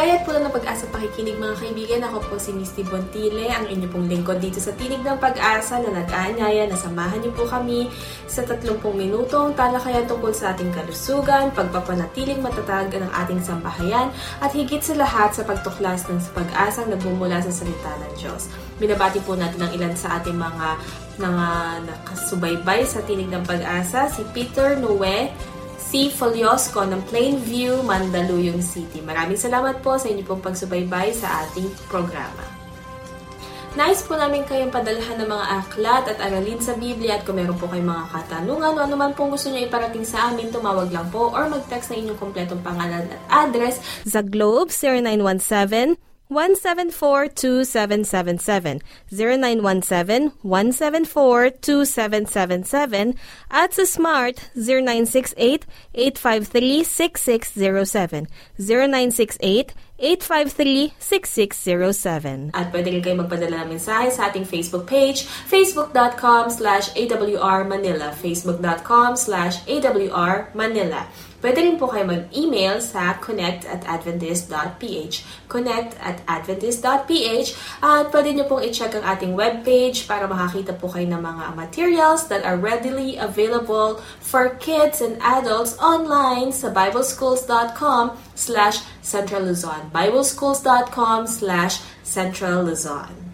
Maligaya po lang ng pag-asa pakikinig mga kaibigan. Ako po si Misty Bontile, ang inyo pong lingkod dito sa Tinig ng Pag-asa na nag-aanyaya na samahan niyo po kami sa 30 minutong talakayan tungkol sa ating kalusugan, pagpapanatiling matatag ng ating sambahayan, at higit sa lahat sa pagtuklas ng pag-asang nagbumula sa salita ng Diyos. Binabati po natin ang ilan sa ating mga mga nakasubaybay sa Tinig ng Pag-asa, si Peter Noe, si Foliosco ng Plainview, Mandaluyong City. Maraming salamat po sa inyo pong pagsubaybay sa ating programa. Nais po namin kayong padalhan ng mga aklat at aralin sa Biblia at kung meron po kayong mga katanungan o anuman pong gusto nyo iparating sa amin, tumawag lang po or mag-text na inyong kompletong pangalan at address sa Globe 0917 174-2777, 0917-174-2777, at sa Smart 0968-853-6607, 0968-853-6607. At pwede rin kayo magpadala ng mensahe sa ating Facebook page, facebook.com slash awrmanila, facebook.com slash awrmanila. Pwede rin po kayo mag-email sa connect at adventist.ph connect at adventist.ph at pwede nyo pong i-check ang ating webpage para makakita po kayo ng mga materials that are readily available for kids and adults online sa bibleschools.com slash Central Luzon. bibleschools.com slash Central Luzon.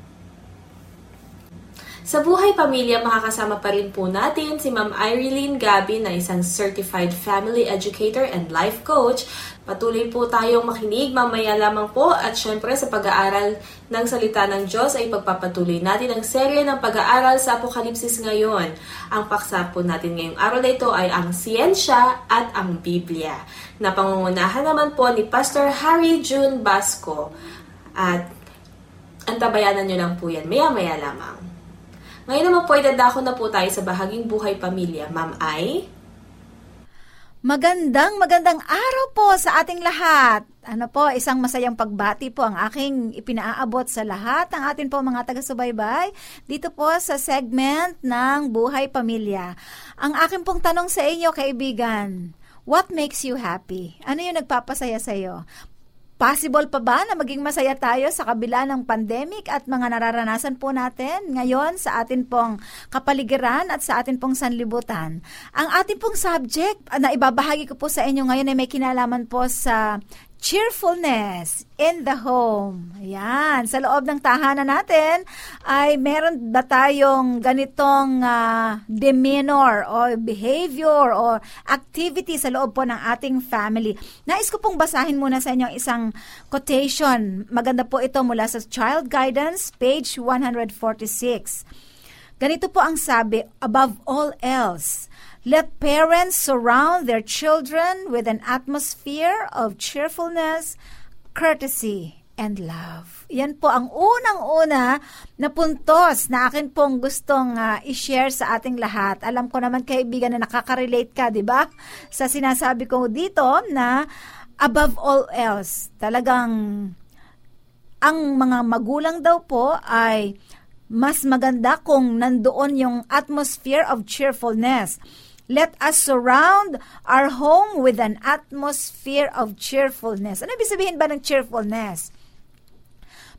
Sa buhay pamilya, makakasama pa rin po natin si Ma'am Irene Gabi na isang Certified Family Educator and Life Coach. Patuloy po tayong makinig mamaya lamang po at syempre sa pag-aaral ng salita ng Diyos ay pagpapatuloy natin ang serye ng pag-aaral sa Apokalipsis ngayon. Ang paksa po natin ngayong araw na ito ay ang siyensya at ang Biblia. Napangungunahan naman po ni Pastor Harry June Basco. At antabayanan nyo lang po yan maya-maya lamang. Ngayon naman po ay na po tayo sa bahaging buhay pamilya. Ma'am Ay? Magandang magandang araw po sa ating lahat. Ano po, isang masayang pagbati po ang aking ipinaaabot sa lahat ng atin po mga taga-subaybay dito po sa segment ng Buhay Pamilya. Ang aking pong tanong sa inyo, kaibigan, what makes you happy? Ano yung nagpapasaya sa iyo? Possible pa ba na maging masaya tayo sa kabila ng pandemic at mga nararanasan po natin ngayon sa atin pong kapaligiran at sa atin pong sanlibutan? Ang ating pong subject na ibabahagi ko po sa inyo ngayon ay may kinalaman po sa cheerfulness in the home. Ayan, sa loob ng tahanan natin ay meron ba tayong ganitong uh, demeanor o behavior or activity sa loob po ng ating family. Nais ko pong basahin muna sa inyo isang quotation. Maganda po ito mula sa Child Guidance, page 146. Ganito po ang sabi, above all else, Let parents surround their children with an atmosphere of cheerfulness, courtesy, and love. Yan po ang unang-una na puntos na akin pong gustong uh, i-share sa ating lahat. Alam ko naman kaibigan na nakaka-relate ka, di ba? Sa sinasabi ko dito na above all else, talagang ang mga magulang daw po ay mas maganda kung nandoon yung atmosphere of cheerfulness Let us surround our home with an atmosphere of cheerfulness. Ano ibig sabihin ba ng cheerfulness?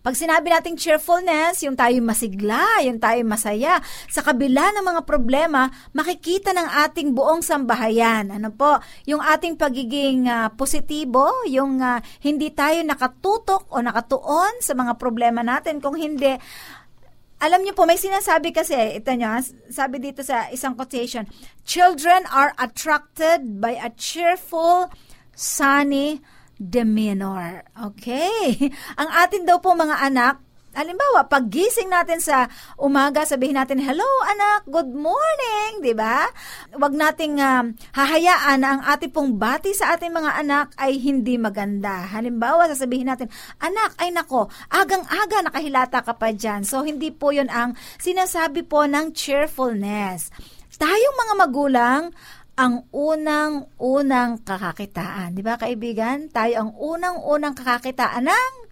Pag sinabi nating cheerfulness, yung tayo masigla, yung tayo masaya, sa kabila ng mga problema, makikita ng ating buong sambahayan. Ano po? Yung ating pagiging uh, positibo, yung uh, hindi tayo nakatutok o nakatuon sa mga problema natin. Kung hindi, alam niyo po, may sinasabi kasi, ito nyo, sabi dito sa isang quotation, Children are attracted by a cheerful, sunny demeanor. Okay? Ang atin daw po mga anak, Halimbawa, paggising natin sa umaga, sabihin natin, hello anak, good morning, di ba? wag nating um, hahayaan na ang ating pong bati sa ating mga anak ay hindi maganda. Halimbawa, sasabihin natin, anak, ay nako, agang-aga nakahilata ka pa dyan. So, hindi po yon ang sinasabi po ng cheerfulness. Tayong mga magulang, ang unang-unang kakakitaan. Di ba, kaibigan? Tayo ang unang-unang kakakitaan ng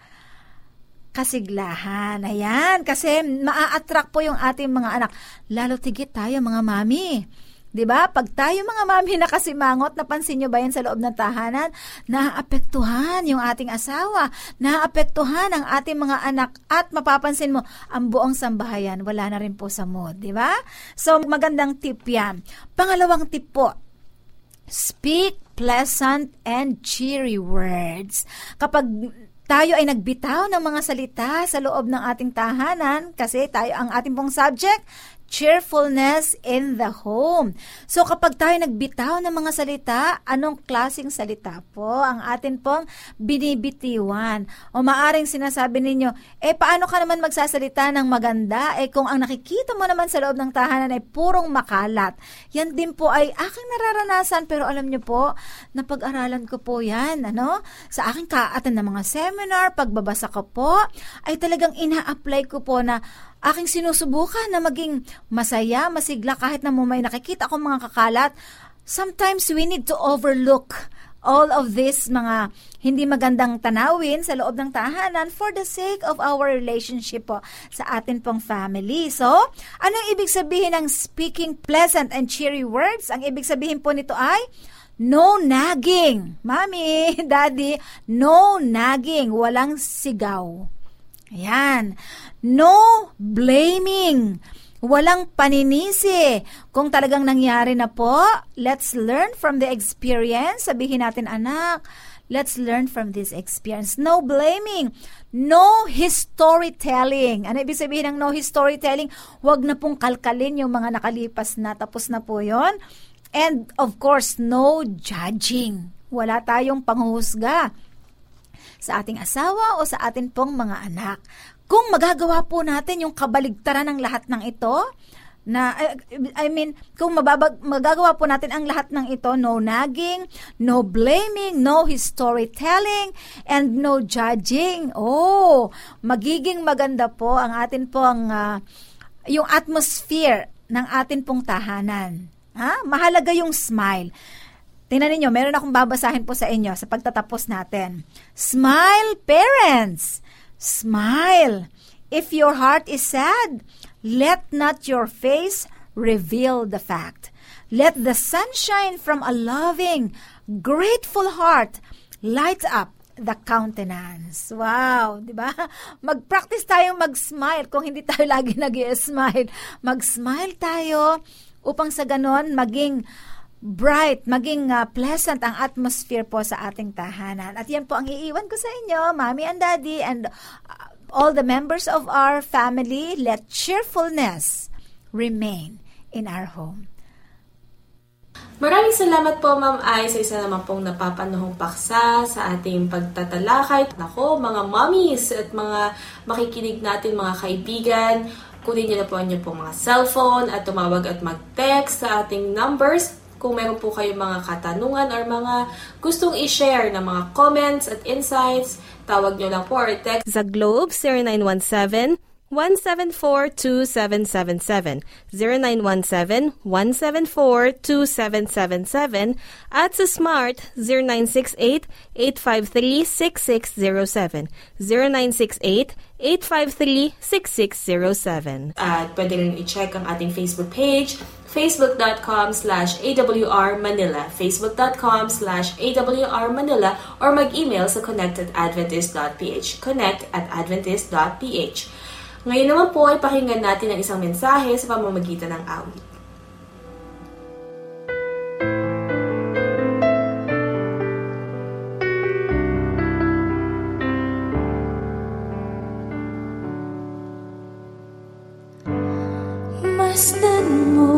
kasiglahan. Ayan, kasi maa-attract po yung ating mga anak. Lalo tigit tayo, mga mami. 'Di ba? Pag tayo mga mami nakasimangot, napansin niyo ba 'yan sa loob ng tahanan? Naapektuhan yung ating asawa, naapektuhan ang ating mga anak at mapapansin mo ang buong sambahayan wala na rin po sa mood, 'di ba? So magandang tip 'yan. Pangalawang tip po, speak pleasant and cheery words. Kapag tayo ay nagbitaw ng mga salita sa loob ng ating tahanan kasi tayo ang ating pong subject, cheerfulness in the home. So kapag tayo nagbitaw ng mga salita, anong klasing salita po ang atin pong binibitiwan? O maaring sinasabi ninyo, eh paano ka naman magsasalita ng maganda? Eh kung ang nakikita mo naman sa loob ng tahanan ay purong makalat. Yan din po ay aking nararanasan pero alam niyo po, napag-aralan ko po yan. Ano? Sa aking kaatan ng mga seminar, pagbabasa ko po, ay talagang ina-apply ko po na aking sinusubukan na maging masaya, masigla kahit na may nakikita akong mga kakalat. Sometimes we need to overlook all of this mga hindi magandang tanawin sa loob ng tahanan for the sake of our relationship po sa atin pong family. So, ano ibig sabihin ng speaking pleasant and cheery words? Ang ibig sabihin po nito ay no nagging. Mami, daddy, no nagging. Walang sigaw. Ayan. No blaming. Walang paninisi. Kung talagang nangyari na po, let's learn from the experience. Sabihin natin, anak, let's learn from this experience. No blaming. No storytelling. Ano ibig sabihin ng no storytelling? Huwag na pong kalkalin yung mga nakalipas na. Tapos na po yon. And of course, no judging. Wala tayong panghuhusga sa ating asawa o sa atin pong mga anak. Kung magagawa po natin yung kabaligtaran ng lahat ng ito, na I mean, kung mababag, magagawa po natin ang lahat ng ito, no nagging, no blaming, no storytelling, and no judging. Oh, magiging maganda po ang atin pong uh, yung atmosphere ng atin pong tahanan. Ha? Mahalaga yung smile. Tingnan ninyo, meron akong babasahin po sa inyo sa pagtatapos natin. Smile, parents! Smile. If your heart is sad, let not your face reveal the fact. Let the sunshine from a loving, grateful heart light up the countenance. Wow, 'di ba? Mag-practice tayong mag-smile kung hindi tayo lagi nag-smile. Mag-smile tayo upang sa ganon maging bright, maging uh, pleasant ang atmosphere po sa ating tahanan. At yan po ang iiwan ko sa inyo, mommy and daddy, and uh, all the members of our family. Let cheerfulness remain in our home. Maraming salamat po, Ma'am Ay, sa isa naman pong napapanahong paksa sa ating pagtatalakay. Nako, mga mommies at mga makikinig natin, mga kaibigan, kunin niyo na po ang inyong mga cellphone at tumawag at mag-text sa ating numbers kung meron po kayong mga katanungan or mga gustong i-share na mga comments at insights, tawag nyo lang po or text. Sa Globe, 0917 174-2777, 0917-174-2777, at sa Smart, 0968-853-6607, 0968-853-6607. At pwede rin i-check ang ating Facebook page, facebook.com slash awr manila, facebook.com slash awr manila, or mag-email sa connect at adventist.ph, connect at adventist.ph. Ngayon naman po ay pakinggan natin ang isang mensahe sa pamamagitan ng awit. Masdan mo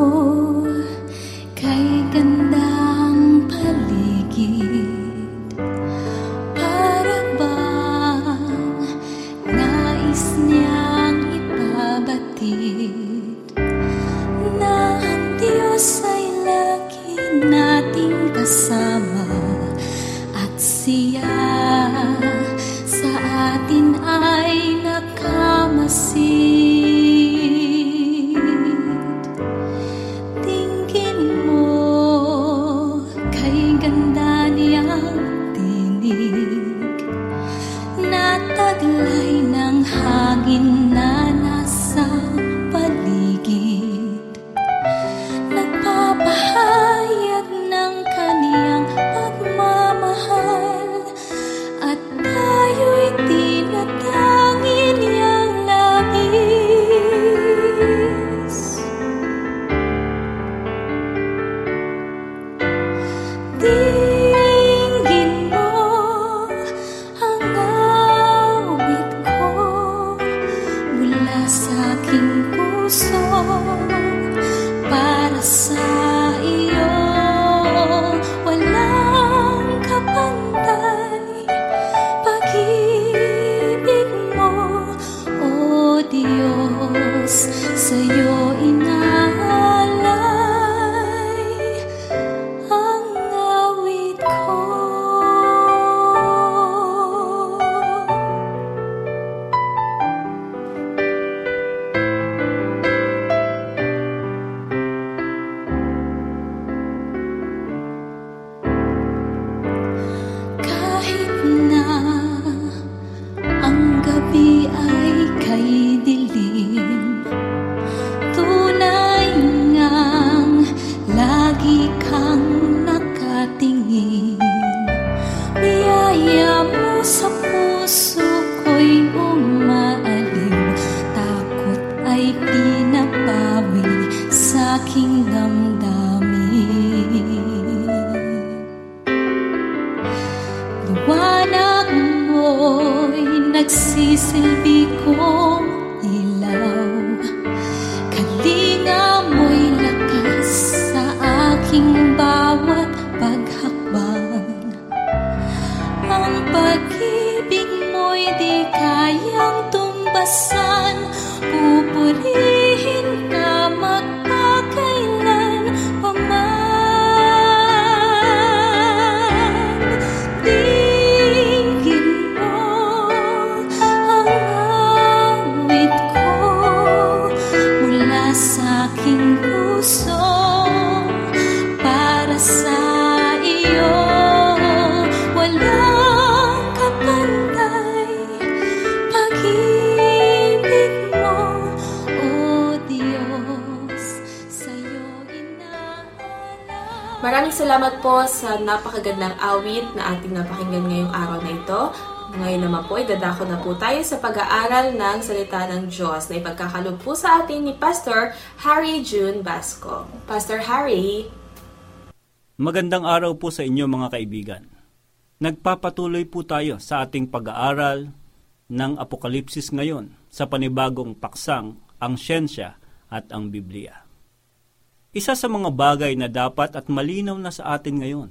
salamat po sa napakagandang awit na ating napakinggan ngayong araw na ito. Ngayon naman po, idadako na po tayo sa pag-aaral ng salita ng Diyos na ipagkakalog po sa atin ni Pastor Harry June Basco. Pastor Harry, Magandang araw po sa inyo mga kaibigan. Nagpapatuloy po tayo sa ating pag-aaral ng Apokalipsis ngayon sa panibagong paksang ang siyensya at ang Biblia. Isa sa mga bagay na dapat at malinaw na sa atin ngayon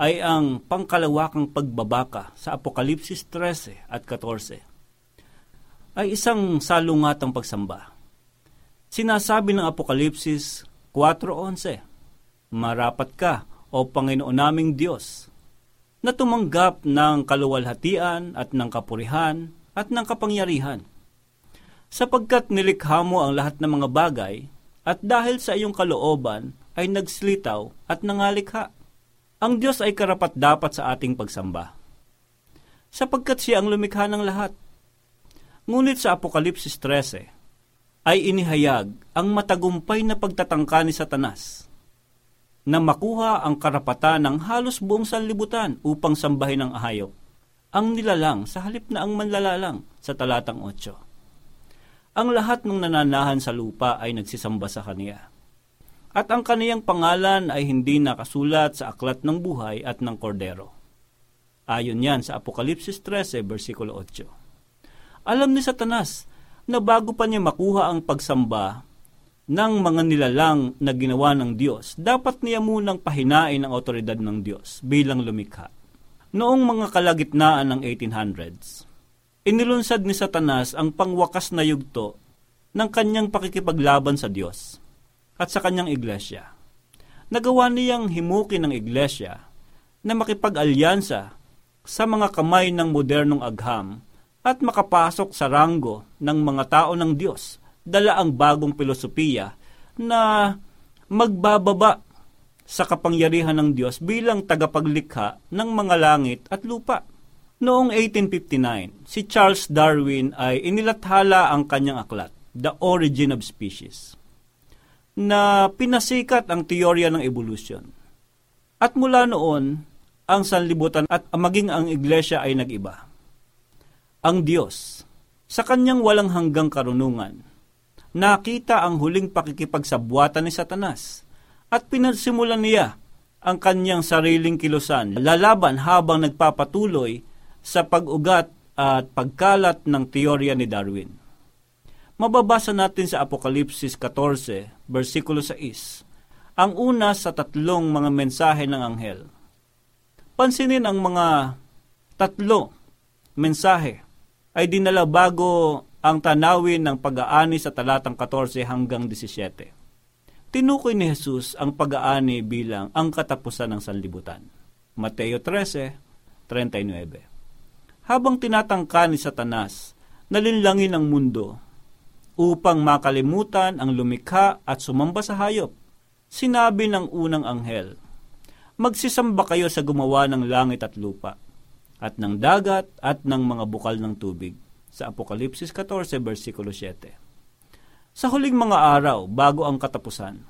ay ang pangkalawakang pagbabaka sa Apokalipsis 13 at 14 ay isang salungatang pagsamba. Sinasabi ng Apokalipsis 4.11, Marapat ka, o Panginoon naming Diyos, na tumanggap ng kaluwalhatian at ng kapurihan at ng kapangyarihan. Sapagkat nilikha mo ang lahat ng mga bagay, at dahil sa iyong kalooban ay nagslitaw at nangalikha. Ang Diyos ay karapat dapat sa ating pagsamba. Sapagkat siya ang lumikha ng lahat. Ngunit sa Apokalipsis 13, ay inihayag ang matagumpay na pagtatangka ni Satanas na makuha ang karapatan ng halos buong sanlibutan upang sambahin ang ahayop, ang nilalang sa halip na ang manlalalang sa talatang 8. Ang lahat ng nananahan sa lupa ay nagsisamba sa kaniya. At ang kaniyang pangalan ay hindi nakasulat sa aklat ng buhay at ng kordero. Ayon yan sa Apokalipsis 13, versikulo 8. Alam ni Satanas na bago pa niya makuha ang pagsamba ng mga nilalang na ginawa ng Diyos, dapat niya munang pahinain ang otoridad ng Diyos bilang lumikha. Noong mga kalagitnaan ng 1800s, inilunsad ni Satanas ang pangwakas na yugto ng kanyang pakikipaglaban sa Diyos at sa kanyang iglesia. Nagawa niyang himukin ng iglesia na makipag-alyansa sa mga kamay ng modernong agham at makapasok sa ranggo ng mga tao ng Diyos dala ang bagong filosofiya na magbababa sa kapangyarihan ng Diyos bilang tagapaglikha ng mga langit at lupa. Noong 1859, si Charles Darwin ay inilathala ang kanyang aklat, The Origin of Species, na pinasikat ang teorya ng evolution. At mula noon, ang sanlibutan at maging ang iglesia ay nag-iba. Ang Diyos, sa kanyang walang hanggang karunungan, nakita ang huling pakikipagsabwatan ni Satanas at pinasimulan niya ang kanyang sariling kilusan lalaban habang nagpapatuloy sa pag-ugat at pagkalat ng teorya ni Darwin. Mababasa natin sa Apokalipsis 14, versikulo 6, ang una sa tatlong mga mensahe ng anghel. Pansinin ang mga tatlo mensahe ay dinala bago ang tanawin ng pag-aani sa talatang 14 hanggang 17. Tinukoy ni Jesus ang pag-aani bilang ang katapusan ng sanlibutan. Mateo 13, 39. Habang tinatangka ni Satanas na linlangin ang mundo upang makalimutan ang lumikha at sumamba sa hayop, sinabi ng unang anghel, Magsisamba kayo sa gumawa ng langit at lupa, at ng dagat at ng mga bukal ng tubig sa Apokalipsis 14, versikulo 7. Sa huling mga araw, bago ang katapusan,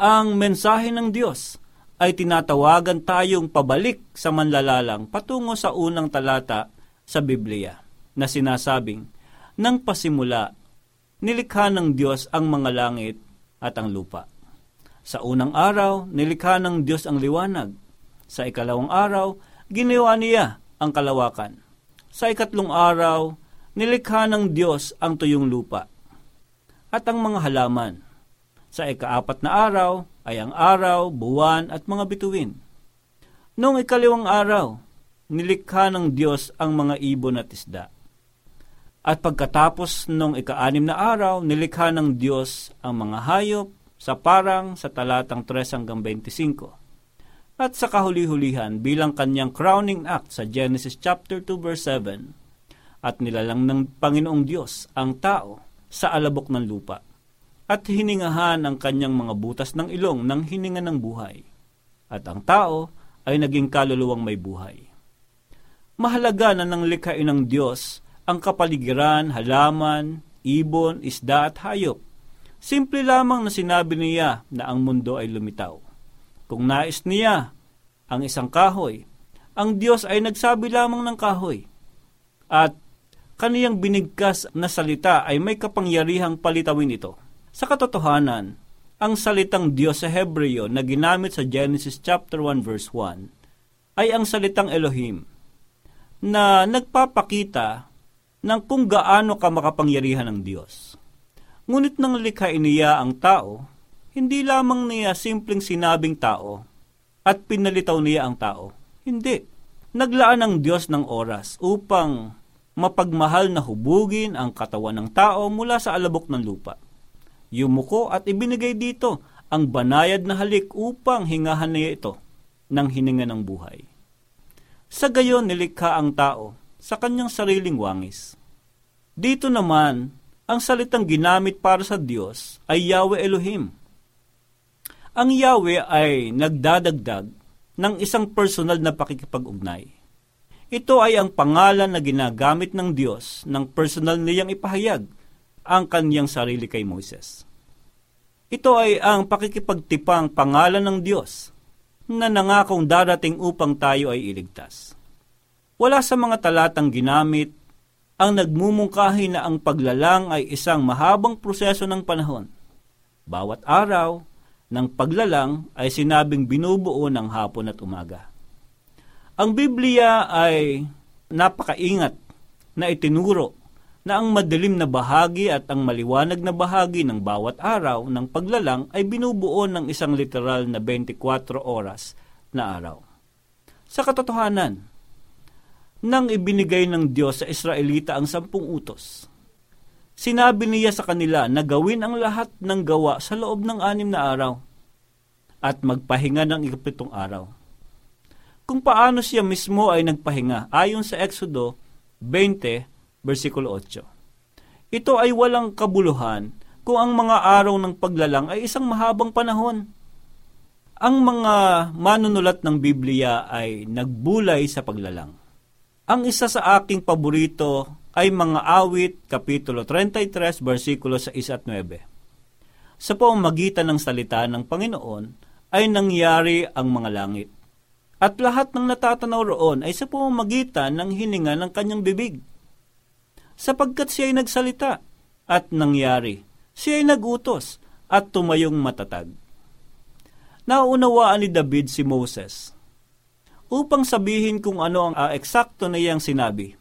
ang mensahe ng Diyos ay tinatawagan tayong pabalik sa manlalalang patungo sa unang talata sa Biblia na sinasabing, Nang pasimula, nilikha ng Diyos ang mga langit at ang lupa. Sa unang araw, nilikha ng Diyos ang liwanag. Sa ikalawang araw, ginawa niya ang kalawakan. Sa ikatlong araw, nilikha ng Diyos ang tuyong lupa at ang mga halaman. Sa ikaapat na araw ay ang araw, buwan at mga bituin. Noong ikaliwang araw, nilikha ng Diyos ang mga ibon at isda. At pagkatapos nung ikaanim na araw, nilikha ng Diyos ang mga hayop sa parang sa talatang 3 hanggang 25. At sa kahuli-hulihan bilang kanyang crowning act sa Genesis chapter 2 verse 7, at nilalang ng Panginoong Diyos ang tao sa alabok ng lupa at hiningahan ang kanyang mga butas ng ilong ng hininga ng buhay. At ang tao ay naging kaluluwang may buhay. Mahalaga na nang likhain ng Diyos ang kapaligiran, halaman, ibon, isda at hayop. Simple lamang na sinabi niya na ang mundo ay lumitaw. Kung nais niya ang isang kahoy, ang Diyos ay nagsabi lamang ng kahoy. At kaniyang binigkas na salita ay may kapangyarihang palitawin ito. Sa katotohanan, ang salitang Diyos sa Hebreo na ginamit sa Genesis chapter 1 verse 1 ay ang salitang Elohim na nagpapakita ng kung gaano ka makapangyarihan ng Diyos. Ngunit nang likhain niya ang tao, hindi lamang niya simpleng sinabing tao at pinalitaw niya ang tao. Hindi. Naglaan ang Diyos ng oras upang mapagmahal na hubugin ang katawan ng tao mula sa alabok ng lupa. Yumuko at ibinigay dito ang banayad na halik upang hingahan niya ito ng hininga ng buhay. Sa gayon nilikha ang tao sa kanyang sariling wangis. Dito naman, ang salitang ginamit para sa Diyos ay Yahweh Elohim. Ang Yahweh ay nagdadagdag ng isang personal na pakikipag-ugnay. Ito ay ang pangalan na ginagamit ng Diyos ng personal niyang ipahayag ang kanyang sarili kay Moises. Ito ay ang pakikipagtipang pangalan ng Diyos na nangakong darating upang tayo ay iligtas. Wala sa mga talatang ginamit ang nagmumungkahi na ang paglalang ay isang mahabang proseso ng panahon. Bawat araw ng paglalang ay sinabing binubuo ng hapon at umaga. Ang Biblia ay napakaingat na itinuro na ang madilim na bahagi at ang maliwanag na bahagi ng bawat araw ng paglalang ay binubuo ng isang literal na 24 oras na araw. Sa katotohanan, nang ibinigay ng Diyos sa Israelita ang sampung utos, sinabi niya sa kanila na gawin ang lahat ng gawa sa loob ng anim na araw at magpahinga ng ikapitong araw. Kung paano siya mismo ay nagpahinga ayon sa Exodo 20 versikulo 8. Ito ay walang kabuluhan kung ang mga araw ng paglalang ay isang mahabang panahon. Ang mga manunulat ng Biblia ay nagbulay sa paglalang. Ang isa sa aking paborito ay mga awit, Kapitulo 33, versikulo 6 at 9. Sa pamamagitan ng salita ng Panginoon ay nangyari ang mga langit. At lahat ng natatanaw roon ay sa pamamagitan ng hininga ng kanyang bibig sapagkat siya ay nagsalita at nangyari. Siya ay nagutos at tumayong matatag. Naunawaan ni David si Moses upang sabihin kung ano ang uh, eksakto na iyang sinabi.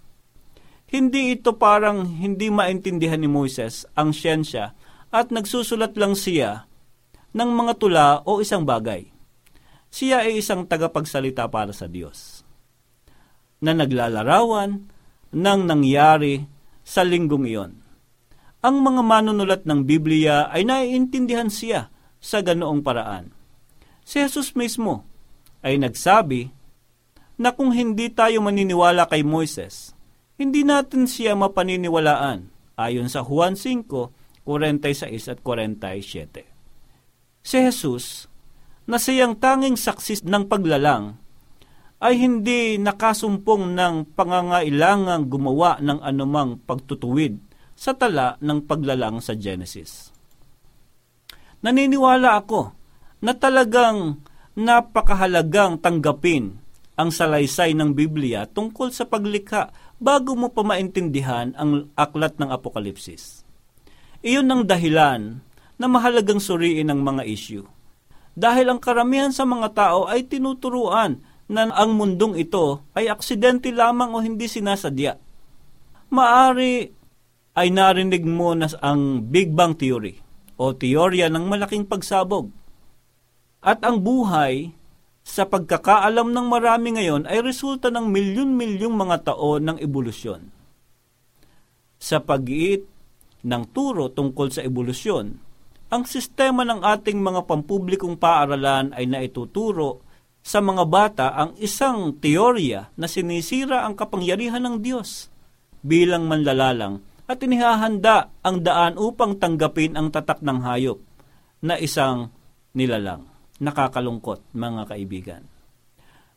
Hindi ito parang hindi maintindihan ni Moses ang siyensya at nagsusulat lang siya ng mga tula o isang bagay. Siya ay isang tagapagsalita para sa Diyos na naglalarawan ng nangyari sa linggong iyon. Ang mga manunulat ng Biblia ay naiintindihan siya sa ganoong paraan. Si Jesus mismo ay nagsabi na kung hindi tayo maniniwala kay Moises, hindi natin siya mapaniniwalaan ayon sa Juan 5, 46 at 47. Si Jesus, na siyang tanging saksis ng paglalang, ay hindi nakasumpong ng pangangailangang gumawa ng anumang pagtutuwid sa tala ng paglalang sa Genesis. Naniniwala ako na talagang napakahalagang tanggapin ang salaysay ng Biblia tungkol sa paglikha bago mo pa maintindihan ang aklat ng Apokalipsis. Iyon ang dahilan na mahalagang suriin ang mga issue. Dahil ang karamihan sa mga tao ay tinuturuan na ang mundong ito ay aksidente lamang o hindi sinasadya. Maari ay narinig mo na ang Big Bang Theory o teorya ng malaking pagsabog. At ang buhay sa pagkakaalam ng marami ngayon ay resulta ng milyon-milyong mga taon ng ebolusyon. Sa pag-iit ng turo tungkol sa ebolusyon, ang sistema ng ating mga pampublikong paaralan ay naituturo sa mga bata ang isang teorya na sinisira ang kapangyarihan ng Diyos bilang manlalalang at inihahanda ang daan upang tanggapin ang tatak ng hayop na isang nilalang. Nakakalungkot, mga kaibigan.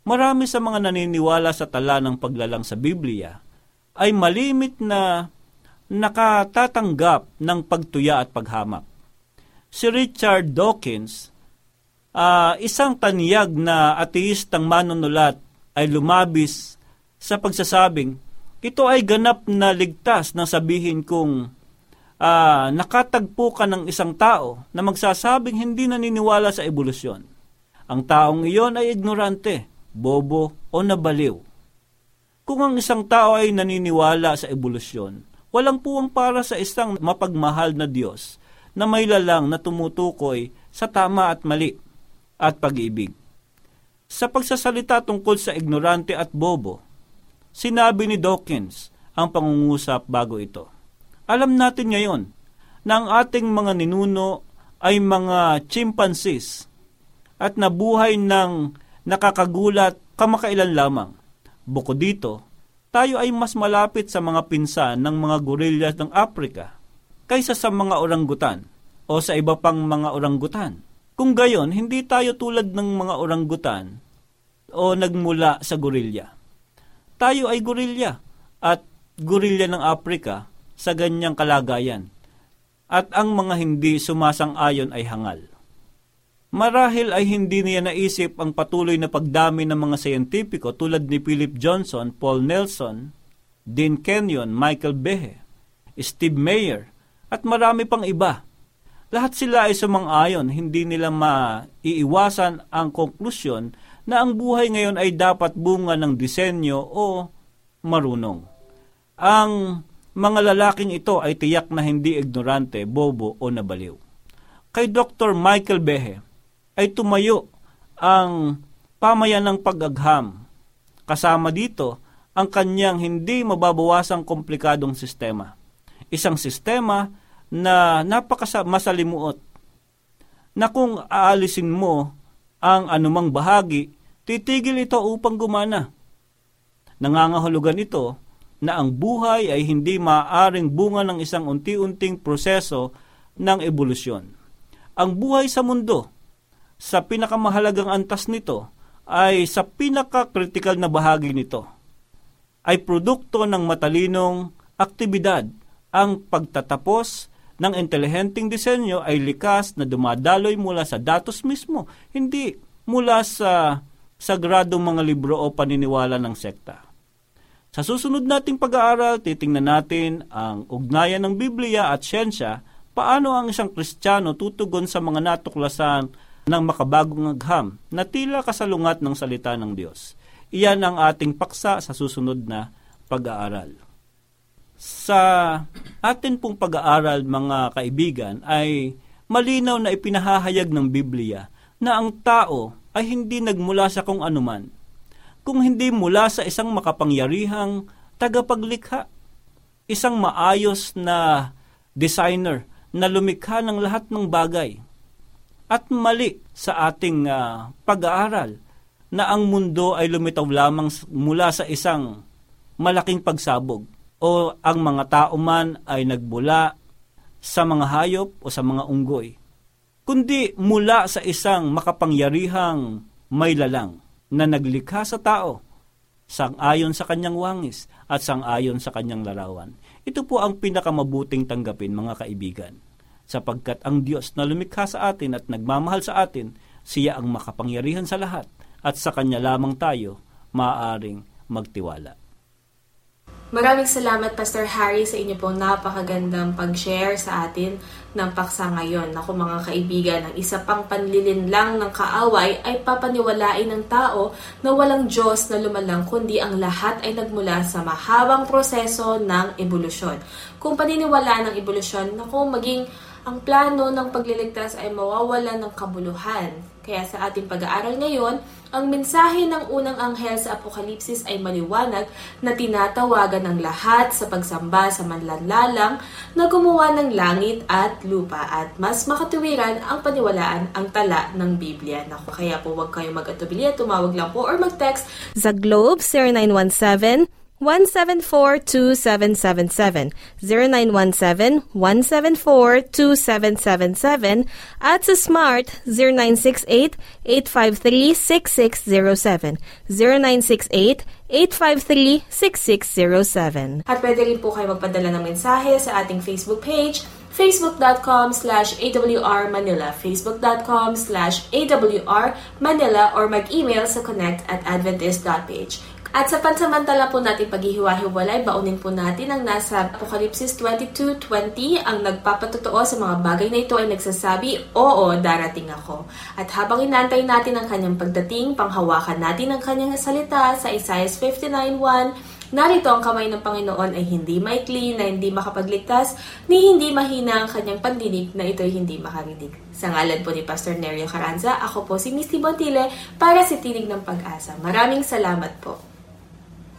Marami sa mga naniniwala sa tala ng paglalang sa Biblia ay malimit na nakatatanggap ng pagtuya at paghamak. Si Richard Dawkins, uh, isang tanyag na ateistang manunulat ay lumabis sa pagsasabing, ito ay ganap na ligtas na sabihin kung uh, nakatagpo ka ng isang tao na magsasabing hindi naniniwala sa ebolusyon. Ang taong iyon ay ignorante, bobo o nabaliw. Kung ang isang tao ay naniniwala sa ebolusyon, walang puwang para sa isang mapagmahal na Diyos na may lalang na tumutukoy sa tama at mali at pag-ibig. Sa pagsasalita tungkol sa ignorante at bobo, sinabi ni Dawkins ang pangungusap bago ito. Alam natin ngayon na ang ating mga ninuno ay mga chimpanzees at nabuhay ng nakakagulat kamakailan lamang. Bukod dito, tayo ay mas malapit sa mga pinsan ng mga gorillas ng Afrika kaysa sa mga oranggutan o sa iba pang mga oranggutan. Kung gayon, hindi tayo tulad ng mga oranggutan o nagmula sa gorilya. Tayo ay gorilya at gorilya ng Afrika sa ganyang kalagayan at ang mga hindi sumasang-ayon ay hangal. Marahil ay hindi niya naisip ang patuloy na pagdami ng mga siyentipiko tulad ni Philip Johnson, Paul Nelson, Dean Kenyon, Michael Behe, Steve Mayer, at marami pang iba. Lahat sila ay sumang-ayon, hindi nila maiiwasan ang konklusyon na ang buhay ngayon ay dapat bunga ng disenyo o marunong. Ang mga lalaking ito ay tiyak na hindi ignorante, bobo o nabaliw. Kay Dr. Michael Behe ay tumayo ang pamayan ng pag-agham. Kasama dito ang kanyang hindi mababawasang komplikadong sistema. Isang sistema na napakamasalimuot na kung aalisin mo ang anumang bahagi, titigil ito upang gumana. Nangangahulugan ito na ang buhay ay hindi maaaring bunga ng isang unti-unting proseso ng ebolusyon. Ang buhay sa mundo, sa pinakamahalagang antas nito, ay sa pinaka-critical na bahagi nito, ay produkto ng matalinong aktibidad. Ang pagtatapos ng intelihenteng disenyo ay likas na dumadaloy mula sa datos mismo, hindi mula sa sagradong mga libro o paniniwala ng sekta. Sa susunod nating pag-aaral, titingnan natin ang ugnayan ng Biblia at siyensya, paano ang isang Kristiyano tutugon sa mga natuklasan ng makabagong agham na tila kasalungat ng salita ng Diyos. Iyan ang ating paksa sa susunod na pag-aaral. Sa atin pong pag-aaral mga kaibigan ay malinaw na ipinahahayag ng Biblia na ang tao ay hindi nagmula sa kung anuman, kung hindi mula sa isang makapangyarihang tagapaglikha, isang maayos na designer na lumikha ng lahat ng bagay. At mali sa ating uh, pag-aaral na ang mundo ay lumitaw lamang mula sa isang malaking pagsabog o ang mga tao man ay nagbula sa mga hayop o sa mga unggoy, kundi mula sa isang makapangyarihang may lalang na naglikha sa tao, sang-ayon sa kanyang wangis at sang-ayon sa kanyang larawan. Ito po ang pinakamabuting tanggapin mga kaibigan, sapagkat ang Diyos na lumikha sa atin at nagmamahal sa atin, siya ang makapangyarihan sa lahat at sa Kanya lamang tayo maaaring magtiwala. Maraming salamat Pastor Harry sa inyo pong napakagandang pag-share sa atin ng paksa ngayon. Ako mga kaibigan, ang isa pang panlilin lang ng kaaway ay papaniwalain ng tao na walang Diyos na lumalang kundi ang lahat ay nagmula sa mahabang proseso ng ebolusyon. Kung paniniwala ng ebolusyon, na kung maging ang plano ng pagliligtas ay mawawala ng kabuluhan. Kaya sa ating pag-aaral ngayon, ang mensahe ng unang anghel sa Apokalipsis ay maliwanag na tinatawagan ng lahat sa pagsamba sa manlanlalang na gumawa ng langit at lupa at mas makatuwiran ang paniwalaan ang tala ng Biblia. Naku, kaya po huwag kayong mag-atubili at tumawag lang po or mag-text Sa Globe, 0917 174-2777, 0917-174-2777, at sa Smart, 0968-853-6607, 0968-853-6607. At pwede rin po kayo magpadala ng mensahe sa ating Facebook page, facebook.com slash awr manila, facebook.com slash awr manila, or mag-email sa connect at adventist.ph. At sa pansamantala po natin paghihiwa-hiwalay, baunin po natin ang nasa Apocalypse 22.20 ang nagpapatotoo sa mga bagay na ito ay nagsasabi, Oo, darating ako. At habang inantay natin ang kanyang pagdating, panghawakan natin ang kanyang salita sa Isaiah 59.1, Narito ang kamay ng Panginoon ay hindi maikli na hindi makapagligtas, ni hindi mahina ang kanyang pandinig na ito'y hindi makarinig. Sa ngalan po ni Pastor Nerio Caranza, ako po si Misty Bontile para sa Tinig ng Pag-asa. Maraming salamat po.